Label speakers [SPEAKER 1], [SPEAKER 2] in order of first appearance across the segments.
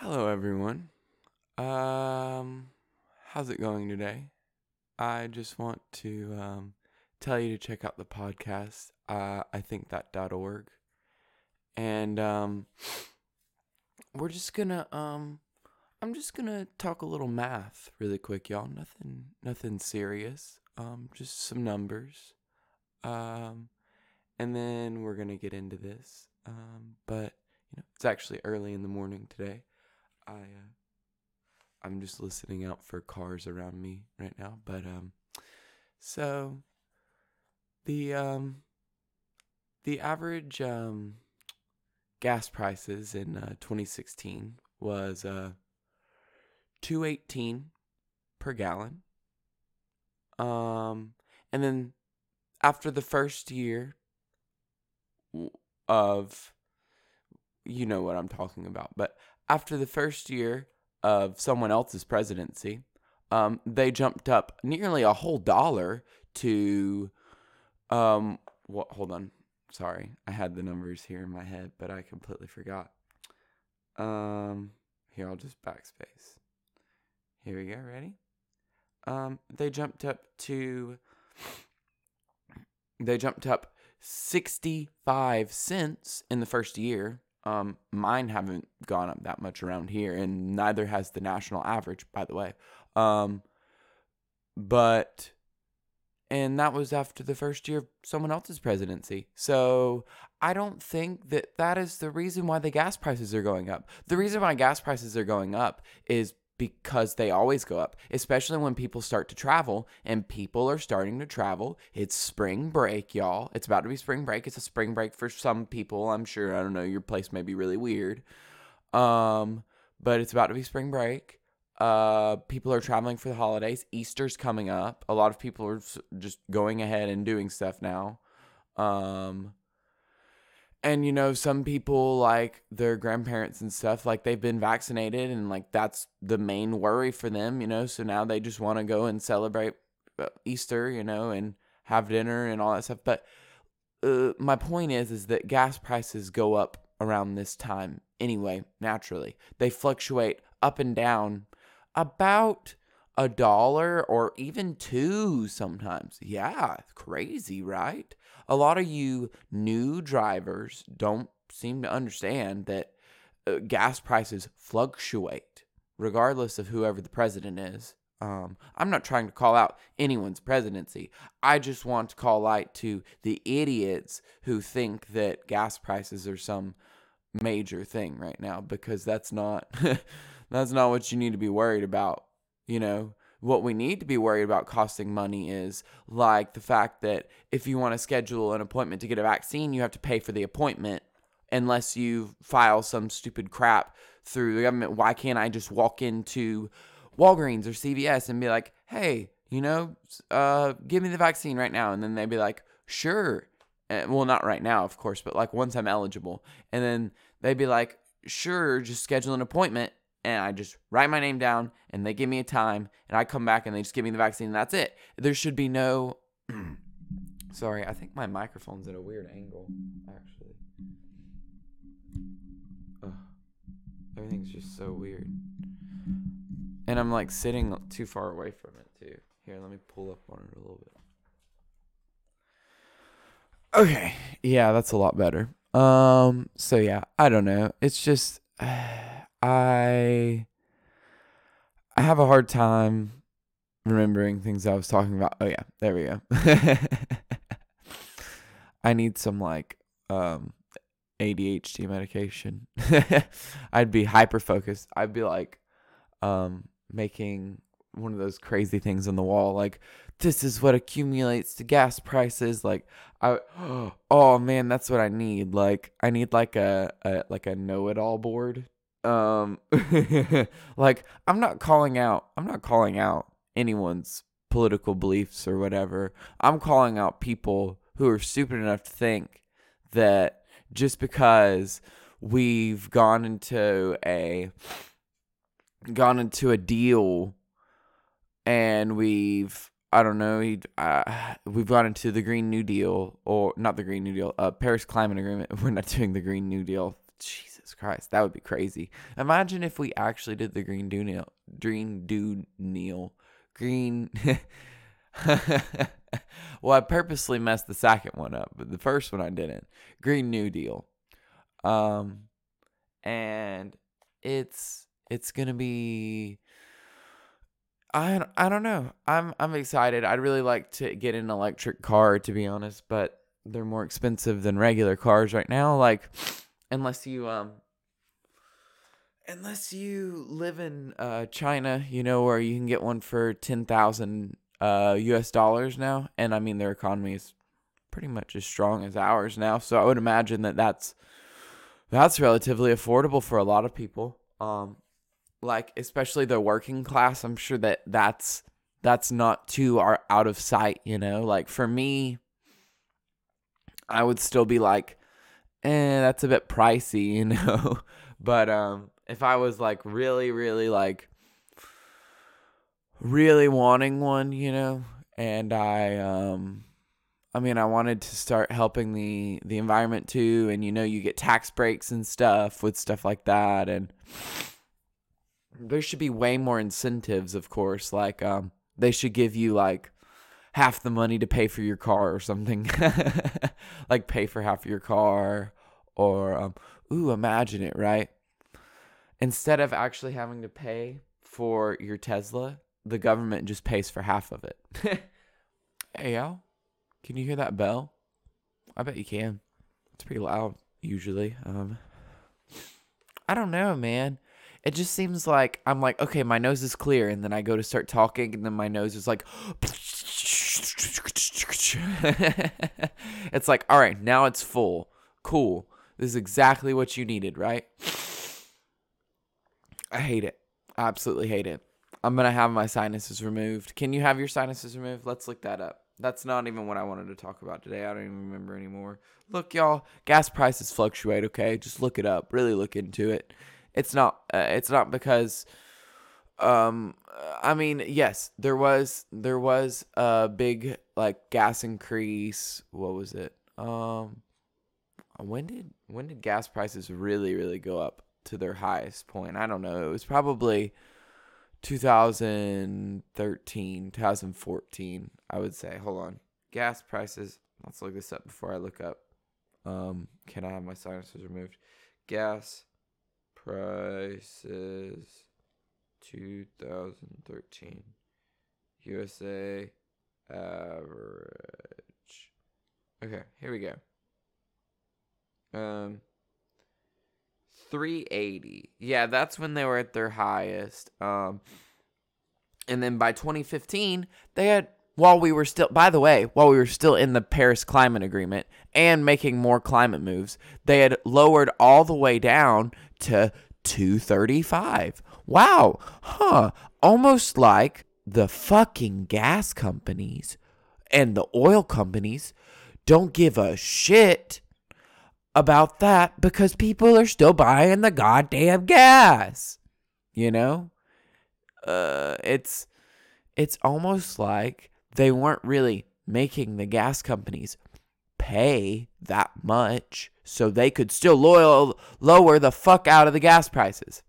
[SPEAKER 1] Hello, everyone. Um, how's it going today? I just want to um, tell you to check out the podcast. Uh, I think that.org, and um, we're just gonna um, I'm just gonna talk a little math really quick, y'all. Nothing, nothing serious. Um, just some numbers. Um, and then we're gonna get into this. Um, but you know, it's actually early in the morning today. I uh, I'm just listening out for cars around me right now. But um, so the um the average um gas prices in uh, 2016 was uh 218 per gallon. Um, and then after the first year of you know what I'm talking about, but after the first year of someone else's presidency, um, they jumped up nearly a whole dollar to um what hold on. Sorry. I had the numbers here in my head, but I completely forgot. Um here I'll just backspace. Here we go, ready? Um they jumped up to they jumped up 65 cents in the first year um, mine haven't gone up that much around here, and neither has the national average, by the way. Um, but and that was after the first year of someone else's presidency. So I don't think that that is the reason why the gas prices are going up. The reason why gas prices are going up is because they always go up, especially when people start to travel and people are starting to travel. It's spring break, y'all. It's about to be spring break. It's a spring break for some people. I'm sure. I don't know. Your place may be really weird. Um, but it's about to be spring break. Uh, people are traveling for the holidays. Easter's coming up. A lot of people are just going ahead and doing stuff now. Um, and you know some people like their grandparents and stuff like they've been vaccinated and like that's the main worry for them you know so now they just want to go and celebrate uh, easter you know and have dinner and all that stuff but uh, my point is is that gas prices go up around this time anyway naturally they fluctuate up and down about a dollar or even two sometimes. Yeah, crazy, right? A lot of you new drivers don't seem to understand that uh, gas prices fluctuate regardless of whoever the president is. Um, I'm not trying to call out anyone's presidency. I just want to call light to the idiots who think that gas prices are some major thing right now because that's not that's not what you need to be worried about you know, what we need to be worried about costing money is like the fact that if you want to schedule an appointment to get a vaccine, you have to pay for the appointment unless you file some stupid crap through the government. Why can't I just walk into Walgreens or CVS and be like, hey, you know, uh, give me the vaccine right now? And then they'd be like, sure. And, well, not right now, of course, but like once I'm eligible. And then they'd be like, sure, just schedule an appointment and I just write my name down and they give me a time and I come back and they just give me the vaccine and that's it. There should be no Sorry, I think my microphone's at a weird angle actually. Ugh. Everything's just so weird. And I'm like sitting too far away from it too. Here, let me pull up on it a little bit. Okay. Yeah, that's a lot better. Um so yeah, I don't know. It's just I I have a hard time remembering things I was talking about. Oh yeah, there we go. I need some like um ADHD medication. I'd be hyper focused. I'd be like um making one of those crazy things on the wall like this is what accumulates to gas prices like i oh man that's what i need like i need like a, a like a know-it-all board um like i'm not calling out i'm not calling out anyone's political beliefs or whatever i'm calling out people who are stupid enough to think that just because we've gone into a gone into a deal and we've I don't know. Uh, we've gone into the Green New Deal, or not the Green New Deal, uh, Paris Climate Agreement. We're not doing the Green New Deal. Jesus Jesus Christ, that would be crazy. Imagine if we actually did the Green New Deal, Green New Neil, Green. well, I purposely messed the second one up, but the first one I didn't. Green New Deal. Um, and it's it's gonna be. I I don't know. I'm I'm excited. I'd really like to get an electric car, to be honest, but they're more expensive than regular cars right now. Like, unless you um unless you live in uh, China, you know, where you can get one for ten thousand uh, U.S. dollars now, and I mean their economy is pretty much as strong as ours now. So I would imagine that that's that's relatively affordable for a lot of people. Um, like especially the working class. I'm sure that that's that's not too are out of sight. You know, like for me, I would still be like, eh, that's a bit pricey. You know, but um, if I was like really, really like really wanting one, you know, and I um I mean I wanted to start helping the the environment too and you know you get tax breaks and stuff with stuff like that and there should be way more incentives of course like um they should give you like half the money to pay for your car or something like pay for half your car or um ooh imagine it right instead of actually having to pay for your Tesla the government just pays for half of it. hey, Al, can you hear that bell? I bet you can. It's pretty loud usually. Um, I don't know, man. It just seems like I'm like, okay, my nose is clear, and then I go to start talking, and then my nose is like, it's like, all right, now it's full. Cool. This is exactly what you needed, right? I hate it. I absolutely hate it. I'm gonna have my sinuses removed. Can you have your sinuses removed? Let's look that up. That's not even what I wanted to talk about today. I don't even remember anymore. Look, y'all, gas prices fluctuate. Okay, just look it up. Really look into it. It's not. Uh, it's not because. Um, I mean, yes, there was there was a big like gas increase. What was it? Um, when did when did gas prices really really go up to their highest point? I don't know. It was probably 2013, 2014, I would say. Hold on. Gas prices. Let's look this up before I look up. Um, can I have my sinuses removed? Gas prices 2013. USA average. Okay, here we go. Um 380. Yeah, that's when they were at their highest. Um, and then by 2015, they had while we were still by the way, while we were still in the Paris climate agreement and making more climate moves, they had lowered all the way down to 235. Wow. Huh. Almost like the fucking gas companies and the oil companies don't give a shit about that because people are still buying the goddamn gas. You know? Uh it's it's almost like they weren't really making the gas companies pay that much so they could still loyal, lower the fuck out of the gas prices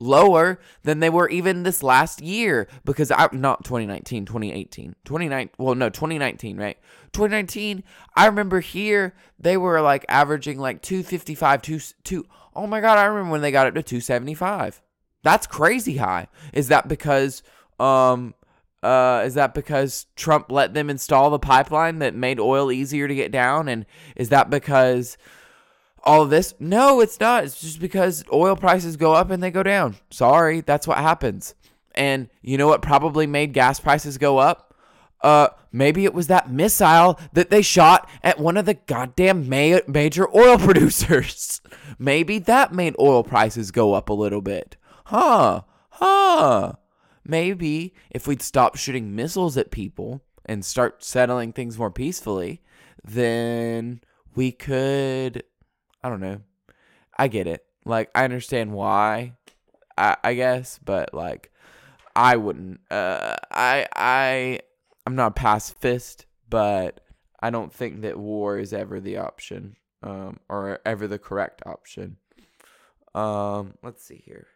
[SPEAKER 1] lower than they were even this last year because I not 2019, 2018. 29 well no, 2019, right? 2019, I remember here they were like averaging like 255 2 2 Oh my god, I remember when they got up to 275. That's crazy high. Is that because um uh, is that because Trump let them install the pipeline that made oil easier to get down? And is that because all of this? No, it's not. It's just because oil prices go up and they go down. Sorry, that's what happens. And you know what probably made gas prices go up? Uh, maybe it was that missile that they shot at one of the goddamn ma- major oil producers. maybe that made oil prices go up a little bit. Huh? Huh? Maybe if we'd stop shooting missiles at people and start settling things more peacefully, then we could I don't know. I get it. Like I understand why. I I guess, but like I wouldn't. Uh, I I I'm not a pacifist, but I don't think that war is ever the option. um, or ever the correct option. Um, let's see here.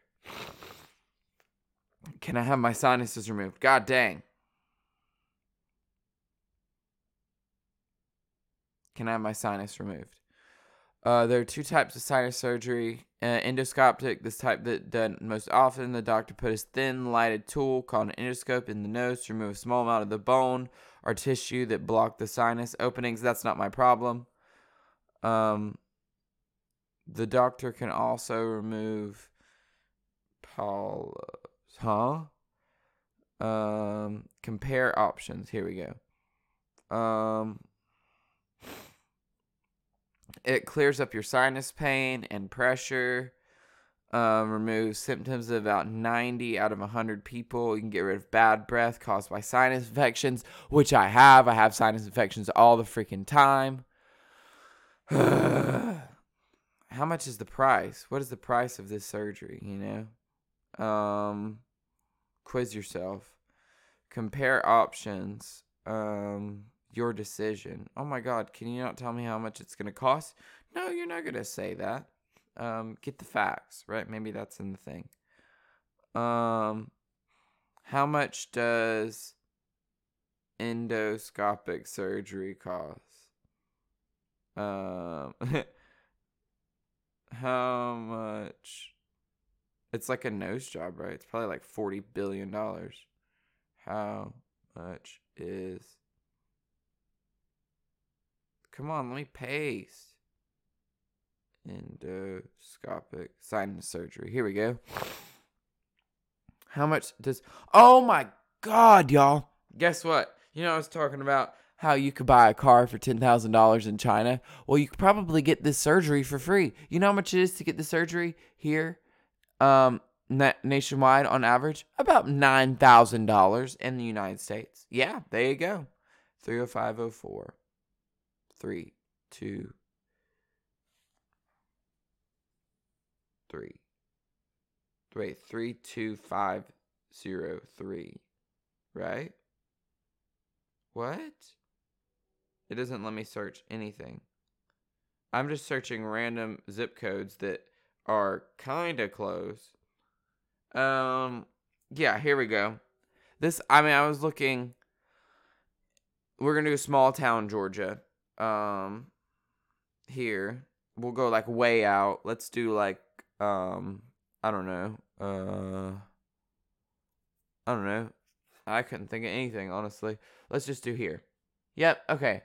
[SPEAKER 1] Can I have my sinuses removed? God dang. Can I have my sinus removed? Uh, there are two types of sinus surgery. Uh, endoscopic, this type that done most often. The doctor put his thin, lighted tool called an endoscope in the nose to remove a small amount of the bone or tissue that block the sinus openings. That's not my problem. Um, the doctor can also remove polyps. Huh? Um, compare options. Here we go. Um, it clears up your sinus pain and pressure. Um, removes symptoms of about 90 out of 100 people. You can get rid of bad breath caused by sinus infections, which I have. I have sinus infections all the freaking time. How much is the price? What is the price of this surgery, you know? Um quiz yourself. Compare options. Um your decision. Oh my god, can you not tell me how much it's going to cost? No, you're not going to say that. Um, get the facts, right? Maybe that's in the thing. Um, how much does endoscopic surgery cost? Um, how much? It's like a nose job, right? It's probably like forty billion dollars. How much is Come on, let me paste. Endoscopic sinus surgery. Here we go. How much does. Oh my God, y'all. Guess what? You know, I was talking about how you could buy a car for $10,000 in China. Well, you could probably get this surgery for free. You know how much it is to get the surgery here? Um, na- nationwide on average? About $9,000 in the United States. Yeah, there you go. 30504 three, two, three. Wait, three, two, five, zero, three. Right? What? It doesn't let me search anything. I'm just searching random zip codes that are kind of close. Um, yeah, here we go. This, I mean, I was looking. We're gonna do small town Georgia um here. We'll go like way out. Let's do like um i don't know uh i don't know. I couldn't think of anything honestly. Let's just do here. Yep okay.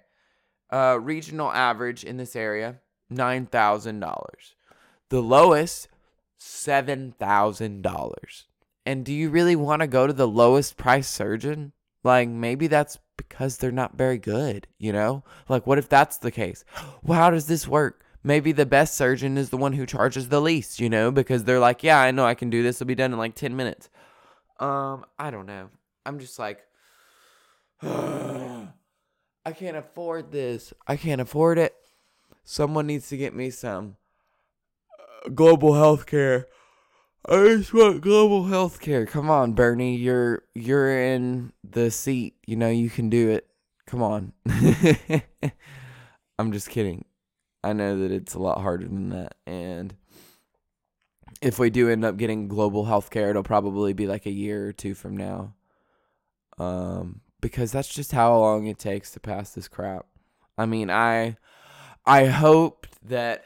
[SPEAKER 1] Uh regional average in this area $9000 the lowest $7000 and do you really want to go to the lowest price surgeon like maybe that's because they're not very good, you know? Like, what if that's the case? Well, how does this work? Maybe the best surgeon is the one who charges the least, you know, because they're like, yeah, I know I can do this. It'll be done in like 10 minutes. Um, I don't know. I'm just like, I can't afford this. I can't afford it. Someone needs to get me some uh, global health care. I just want global health care. Come on, Bernie. You're you're in the seat. You know you can do it. Come on. I'm just kidding. I know that it's a lot harder than that. And if we do end up getting global health care, it'll probably be like a year or two from now. Um, because that's just how long it takes to pass this crap. I mean, I I hoped that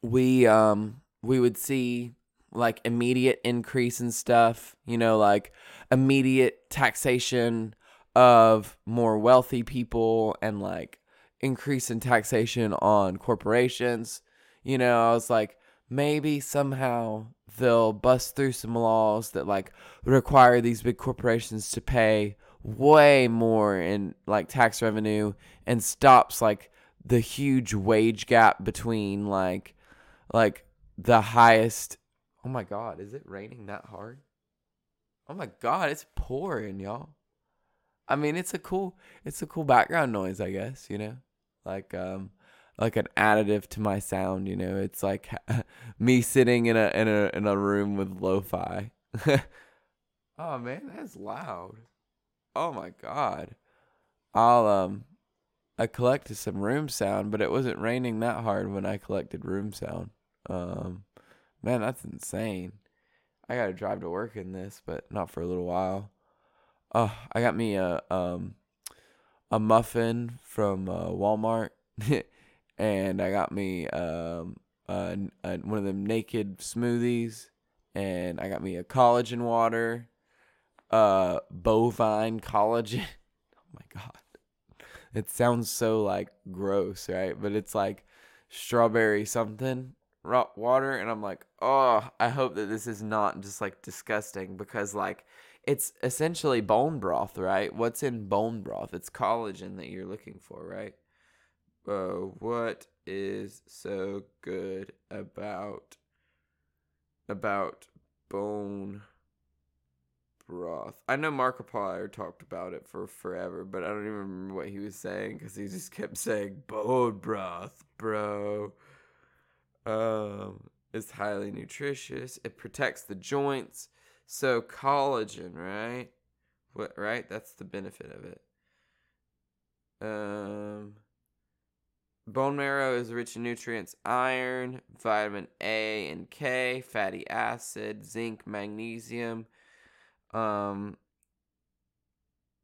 [SPEAKER 1] we um we would see like immediate increase in stuff, you know, like immediate taxation of more wealthy people and like increase in taxation on corporations. You know, I was like, maybe somehow they'll bust through some laws that like require these big corporations to pay way more in like tax revenue and stops like the huge wage gap between like like the highest. Oh my God, is it raining that hard? Oh my God, it's pouring, y'all. I mean, it's a cool, it's a cool background noise, I guess. You know, like um, like an additive to my sound. You know, it's like me sitting in a in a in a room with lo-fi. oh man, that's loud. Oh my God. I'll um I collected some room sound, but it wasn't raining that hard when I collected room sound. Um, man, that's insane. I gotta drive to work in this, but not for a little while. Oh, I got me a um a muffin from uh, Walmart, and I got me um a, a, one of them naked smoothies, and I got me a collagen water, uh bovine collagen. oh my god. It sounds so like gross, right? But it's like strawberry something water and I'm like, "Oh, I hope that this is not just like disgusting because like it's essentially bone broth, right? What's in bone broth? It's collagen that you're looking for, right? Uh, what is so good about about bone broth. I know Markiplier talked about it for forever, but I don't even remember what he was saying because he just kept saying bone broth, bro. Um, it's highly nutritious. It protects the joints. So collagen, right? What right? That's the benefit of it. Um bone marrow is rich in nutrients, iron, vitamin A and K, fatty acid, zinc, magnesium, um,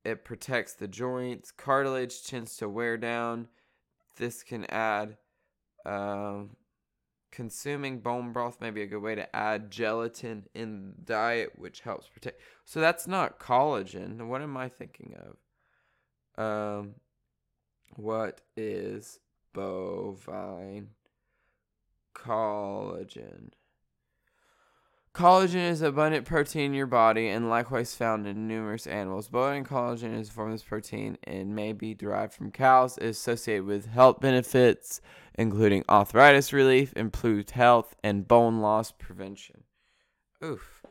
[SPEAKER 1] it protects the joints. Cartilage tends to wear down. This can add. Um, consuming bone broth may be a good way to add gelatin in diet, which helps protect. So that's not collagen. What am I thinking of? Um, what is bovine collagen? Collagen is abundant protein in your body and likewise found in numerous animals. Bovine collagen is a form of protein and may be derived from cows. It is associated with health benefits, including arthritis relief, improved health, and bone loss prevention. Oof.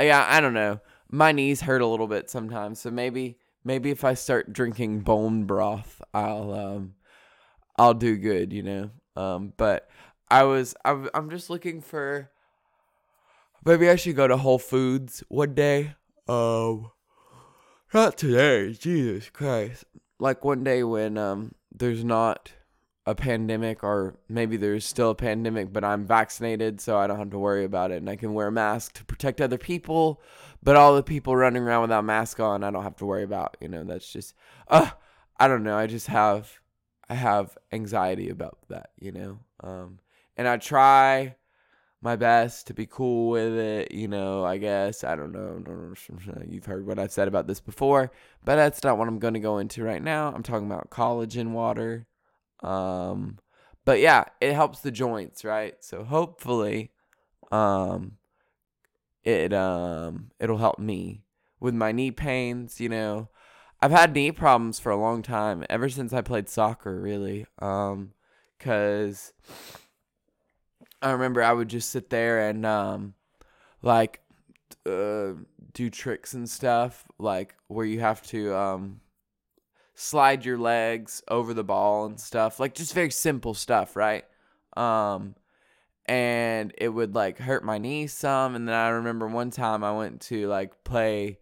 [SPEAKER 1] Yeah, I don't know. My knees hurt a little bit sometimes, so maybe maybe if I start drinking bone broth, I'll um I'll do good, you know. Um, but I was I'm I'm just looking for Maybe I should go to Whole Foods one day. Um, not today. Jesus Christ. Like one day when um there's not a pandemic, or maybe there's still a pandemic, but I'm vaccinated, so I don't have to worry about it, and I can wear a mask to protect other people. But all the people running around without mask on, I don't have to worry about. You know, that's just uh I don't know. I just have I have anxiety about that. You know, um, and I try my best to be cool with it, you know, I guess. I don't know. You've heard what I've said about this before, but that's not what I'm going to go into right now. I'm talking about collagen water. Um but yeah, it helps the joints, right? So hopefully um it um it'll help me with my knee pains, you know. I've had knee problems for a long time, ever since I played soccer, really. Um cuz I remember I would just sit there and um, like uh, do tricks and stuff, like where you have to um, slide your legs over the ball and stuff, like just very simple stuff, right? Um, and it would like hurt my knee some. And then I remember one time I went to like play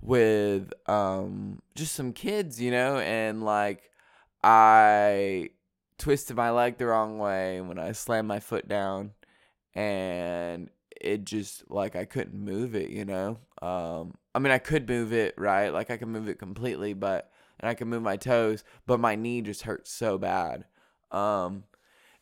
[SPEAKER 1] with um, just some kids, you know, and like I twisted my leg the wrong way when I slammed my foot down and it just like I couldn't move it, you know. Um I mean I could move it, right? Like I could move it completely, but and I could move my toes, but my knee just hurt so bad. Um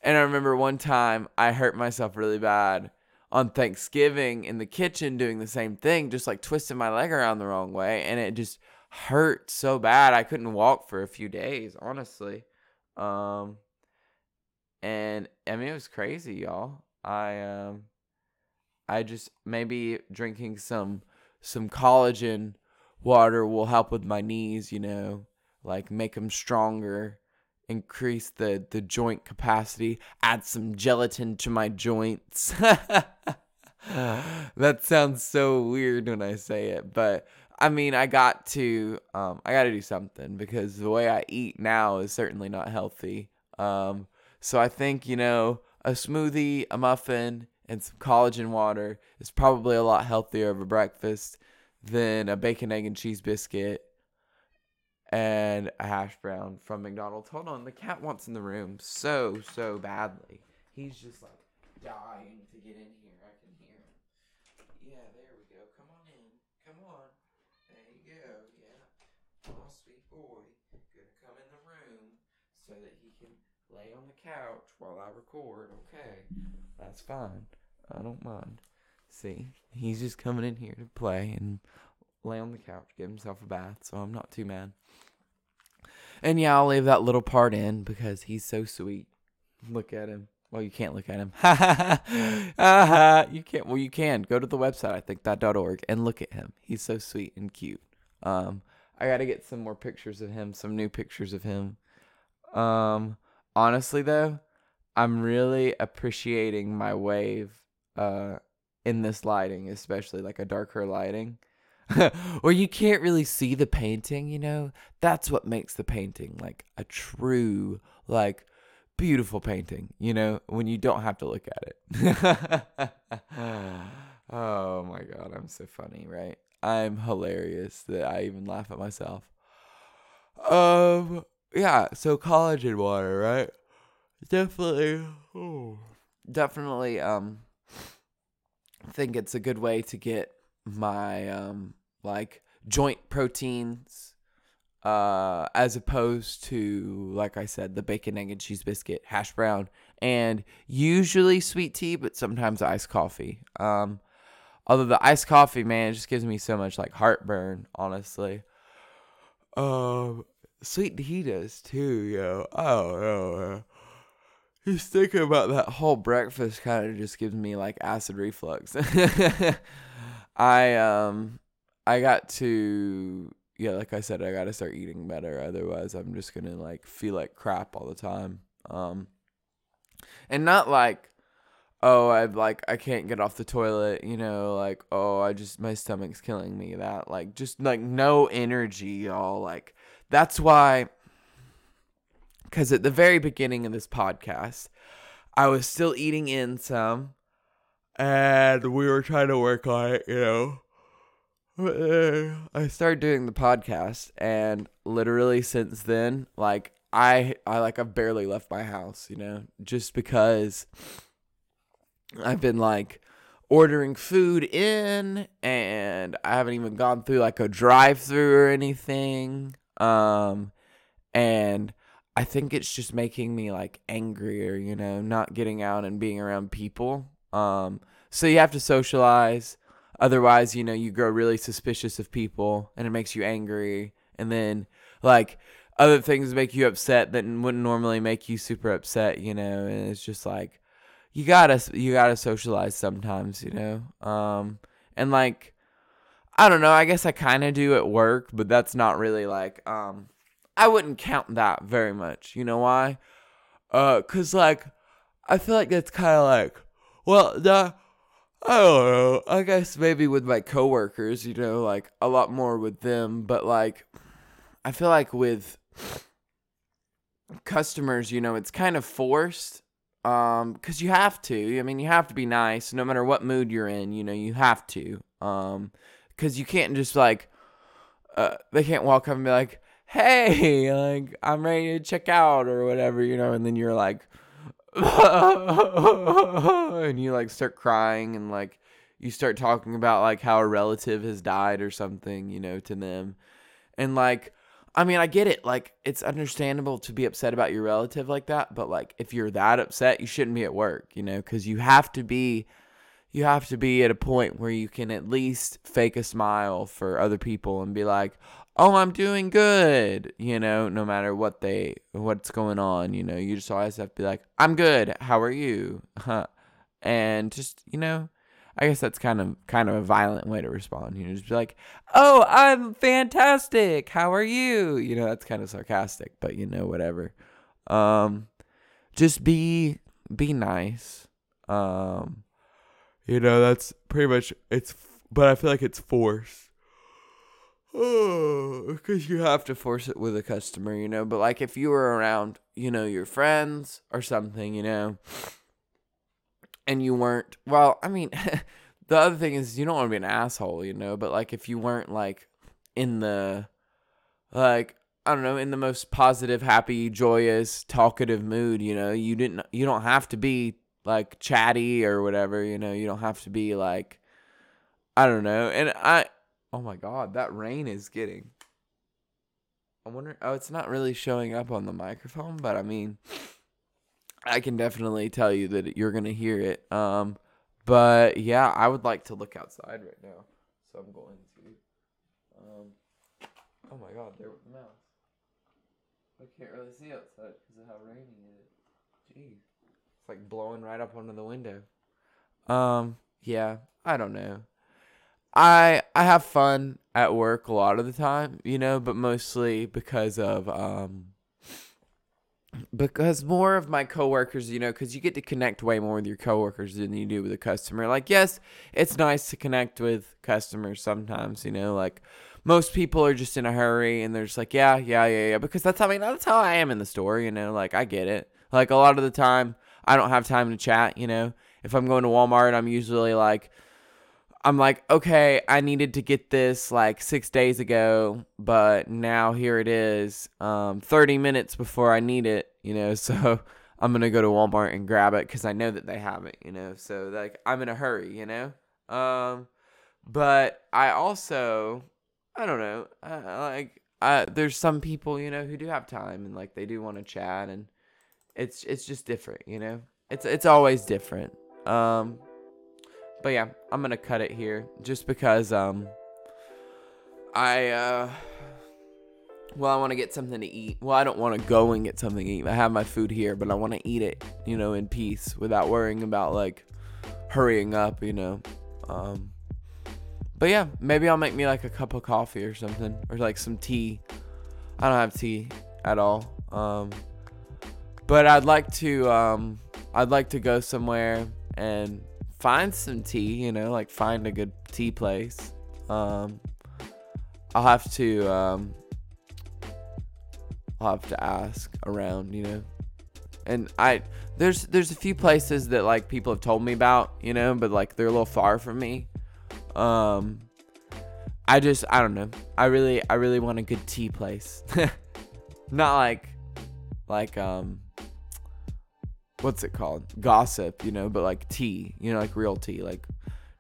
[SPEAKER 1] and I remember one time I hurt myself really bad on Thanksgiving in the kitchen doing the same thing, just like twisting my leg around the wrong way and it just hurt so bad I couldn't walk for a few days, honestly. Um and I mean, it was crazy, y'all. I um, I just maybe drinking some some collagen water will help with my knees. You know, like make them stronger, increase the the joint capacity, add some gelatin to my joints. that sounds so weird when I say it, but I mean, I got to um, I got to do something because the way I eat now is certainly not healthy. Um, so I think, you know, a smoothie, a muffin, and some collagen water is probably a lot healthier of a breakfast than a bacon, egg, and cheese biscuit and a hash brown from McDonald's. Hold on, the cat wants in the room so so badly. He's just like dying to get in here. I can hear him. Yeah, there we go. Come on in. Come on. There you go. Yeah. Oh, sweet boy. Gonna come in the room so that he can lay on the couch while I record. Okay. That's fine. I don't mind. See, he's just coming in here to play and lay on the couch, give himself a bath, so I'm not too mad. And yeah, I'll leave that little part in because he's so sweet. Look at him. Well, you can't look at him. Ha ha ha. You can't. Well, you can. Go to the website, I think, dot org, and look at him. He's so sweet and cute. Um, I got to get some more pictures of him, some new pictures of him. Um, honestly, though, I'm really appreciating my wave uh, in this lighting, especially like a darker lighting. or you can't really see the painting, you know? That's what makes the painting like a true, like, beautiful painting, you know, when you don't have to look at it. oh my god, I'm so funny, right? I'm hilarious that I even laugh at myself. Um, yeah, so collagen water, right? Definitely, oh, definitely, um, think it's a good way to get my um like joint proteins uh as opposed to like I said the bacon egg and cheese biscuit hash brown and usually sweet tea but sometimes iced coffee. Um although the iced coffee man just gives me so much like heartburn honestly. Um sweet does too yo oh no just thinking about that whole breakfast kind of just gives me like acid reflux I um I got to yeah, like I said, I got to start eating better. Otherwise, I'm just gonna like feel like crap all the time. Um, and not like, oh, I like I can't get off the toilet. You know, like oh, I just my stomach's killing me. That like just like no energy. All like that's why. Because at the very beginning of this podcast, I was still eating in some and we were trying to work on it, you know. I started doing the podcast, and literally since then, like I, I like I've barely left my house, you know, just because I've been like ordering food in, and I haven't even gone through like a drive-through or anything. Um, and I think it's just making me like angrier, you know, not getting out and being around people. Um, so you have to socialize. Otherwise, you know, you grow really suspicious of people and it makes you angry. And then, like, other things make you upset that wouldn't normally make you super upset, you know, and it's just like you gotta you gotta socialize sometimes, you know. Um and like I don't know, I guess I kinda do at work, but that's not really like um I wouldn't count that very much. You know why? Uh cause like I feel like that's kinda like well, the I don't know. I guess maybe with my coworkers, you know, like a lot more with them, but like I feel like with customers, you know, it's kind of forced um cuz you have to. I mean, you have to be nice no matter what mood you're in, you know, you have to. Um cuz you can't just like uh they can't walk up and be like, "Hey, like I'm ready to check out" or whatever, you know, and then you're like and you like start crying and like you start talking about like how a relative has died or something, you know, to them. And like I mean, I get it. Like it's understandable to be upset about your relative like that, but like if you're that upset, you shouldn't be at work, you know, cuz you have to be you have to be at a point where you can at least fake a smile for other people and be like, oh i'm doing good you know no matter what they what's going on you know. You just always have to be like i'm good. How are you? Huh. and just you know i guess that's kind of kind of a violent way to respond you know just be like oh i'm fantastic. How are you? You know that's kind of sarcastic but you know whatever. Um just be be nice. Um you know that's pretty much it's but i feel like it's forced because you have to force it with a customer, you know. But like if you were around, you know, your friends or something, you know, and you weren't, well, I mean, the other thing is you don't want to be an asshole, you know. But like if you weren't like in the, like I don't know, in the most positive, happy, joyous, talkative mood, you know. You didn't you don't have to be like chatty or whatever, you know. You don't have to be like I don't know. And I oh my god, that rain is getting I wonder oh, it's not really showing up on the microphone, but I mean I can definitely tell you that you're going to hear it. Um but yeah, I would like to look outside right now. So I'm going to um Oh my god, there was a mouse. I can't really see outside because of how rainy it is. Jeez. It's like blowing right up onto the window. Um, yeah, I don't know. I I have fun at work a lot of the time, you know, but mostly because of um because more of my coworkers, you know, because you get to connect way more with your coworkers than you do with a customer. Like, yes, it's nice to connect with customers sometimes, you know, like most people are just in a hurry and they're just like, yeah, yeah, yeah, yeah, because that's how I mean that's how I am in the store, you know, like I get it. Like a lot of the time, I don't have time to chat, you know. If I'm going to Walmart, I'm usually like I'm like, okay, I needed to get this like six days ago, but now here it is, um, 30 minutes before I need it, you know. So I'm gonna go to Walmart and grab it because I know that they have it, you know. So like I'm in a hurry, you know. Um, but I also I don't know. like, I, there's some people, you know, who do have time and like they do want to chat, and it's it's just different, you know. It's it's always different. Um, but yeah, I'm gonna cut it here just because um, I uh, well, I want to get something to eat. Well, I don't want to go and get something to eat. I have my food here, but I want to eat it, you know, in peace without worrying about like hurrying up, you know. Um, but yeah, maybe I'll make me like a cup of coffee or something, or like some tea. I don't have tea at all. Um, but I'd like to. Um, I'd like to go somewhere and find some tea. You know, like find a good tea place. Um, I'll have to. Um, I'll have to ask around. You know, and I there's there's a few places that like people have told me about. You know, but like they're a little far from me. Um, I just I don't know. I really I really want a good tea place. Not like like um what's it called? Gossip, you know, but like tea, you know, like real tea, like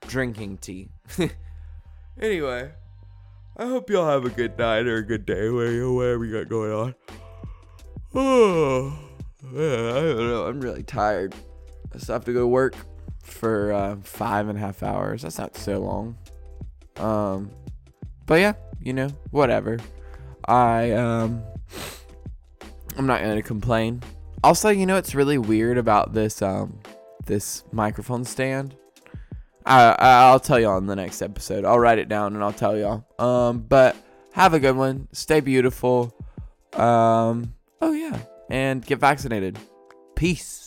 [SPEAKER 1] drinking tea. anyway, I hope y'all have a good night or a good day, whatever you got going on. Oh, man, I don't know. I'm really tired. I still have to go to work for uh, five and a half hours. That's not so long. Um, but yeah, you know, whatever. I um, I'm not gonna complain. Also, you know, it's really weird about this um, this microphone stand. I I'll tell y'all in the next episode. I'll write it down and I'll tell y'all. Um, but have a good one. Stay beautiful. Um, oh yeah, and get vaccinated. Peace.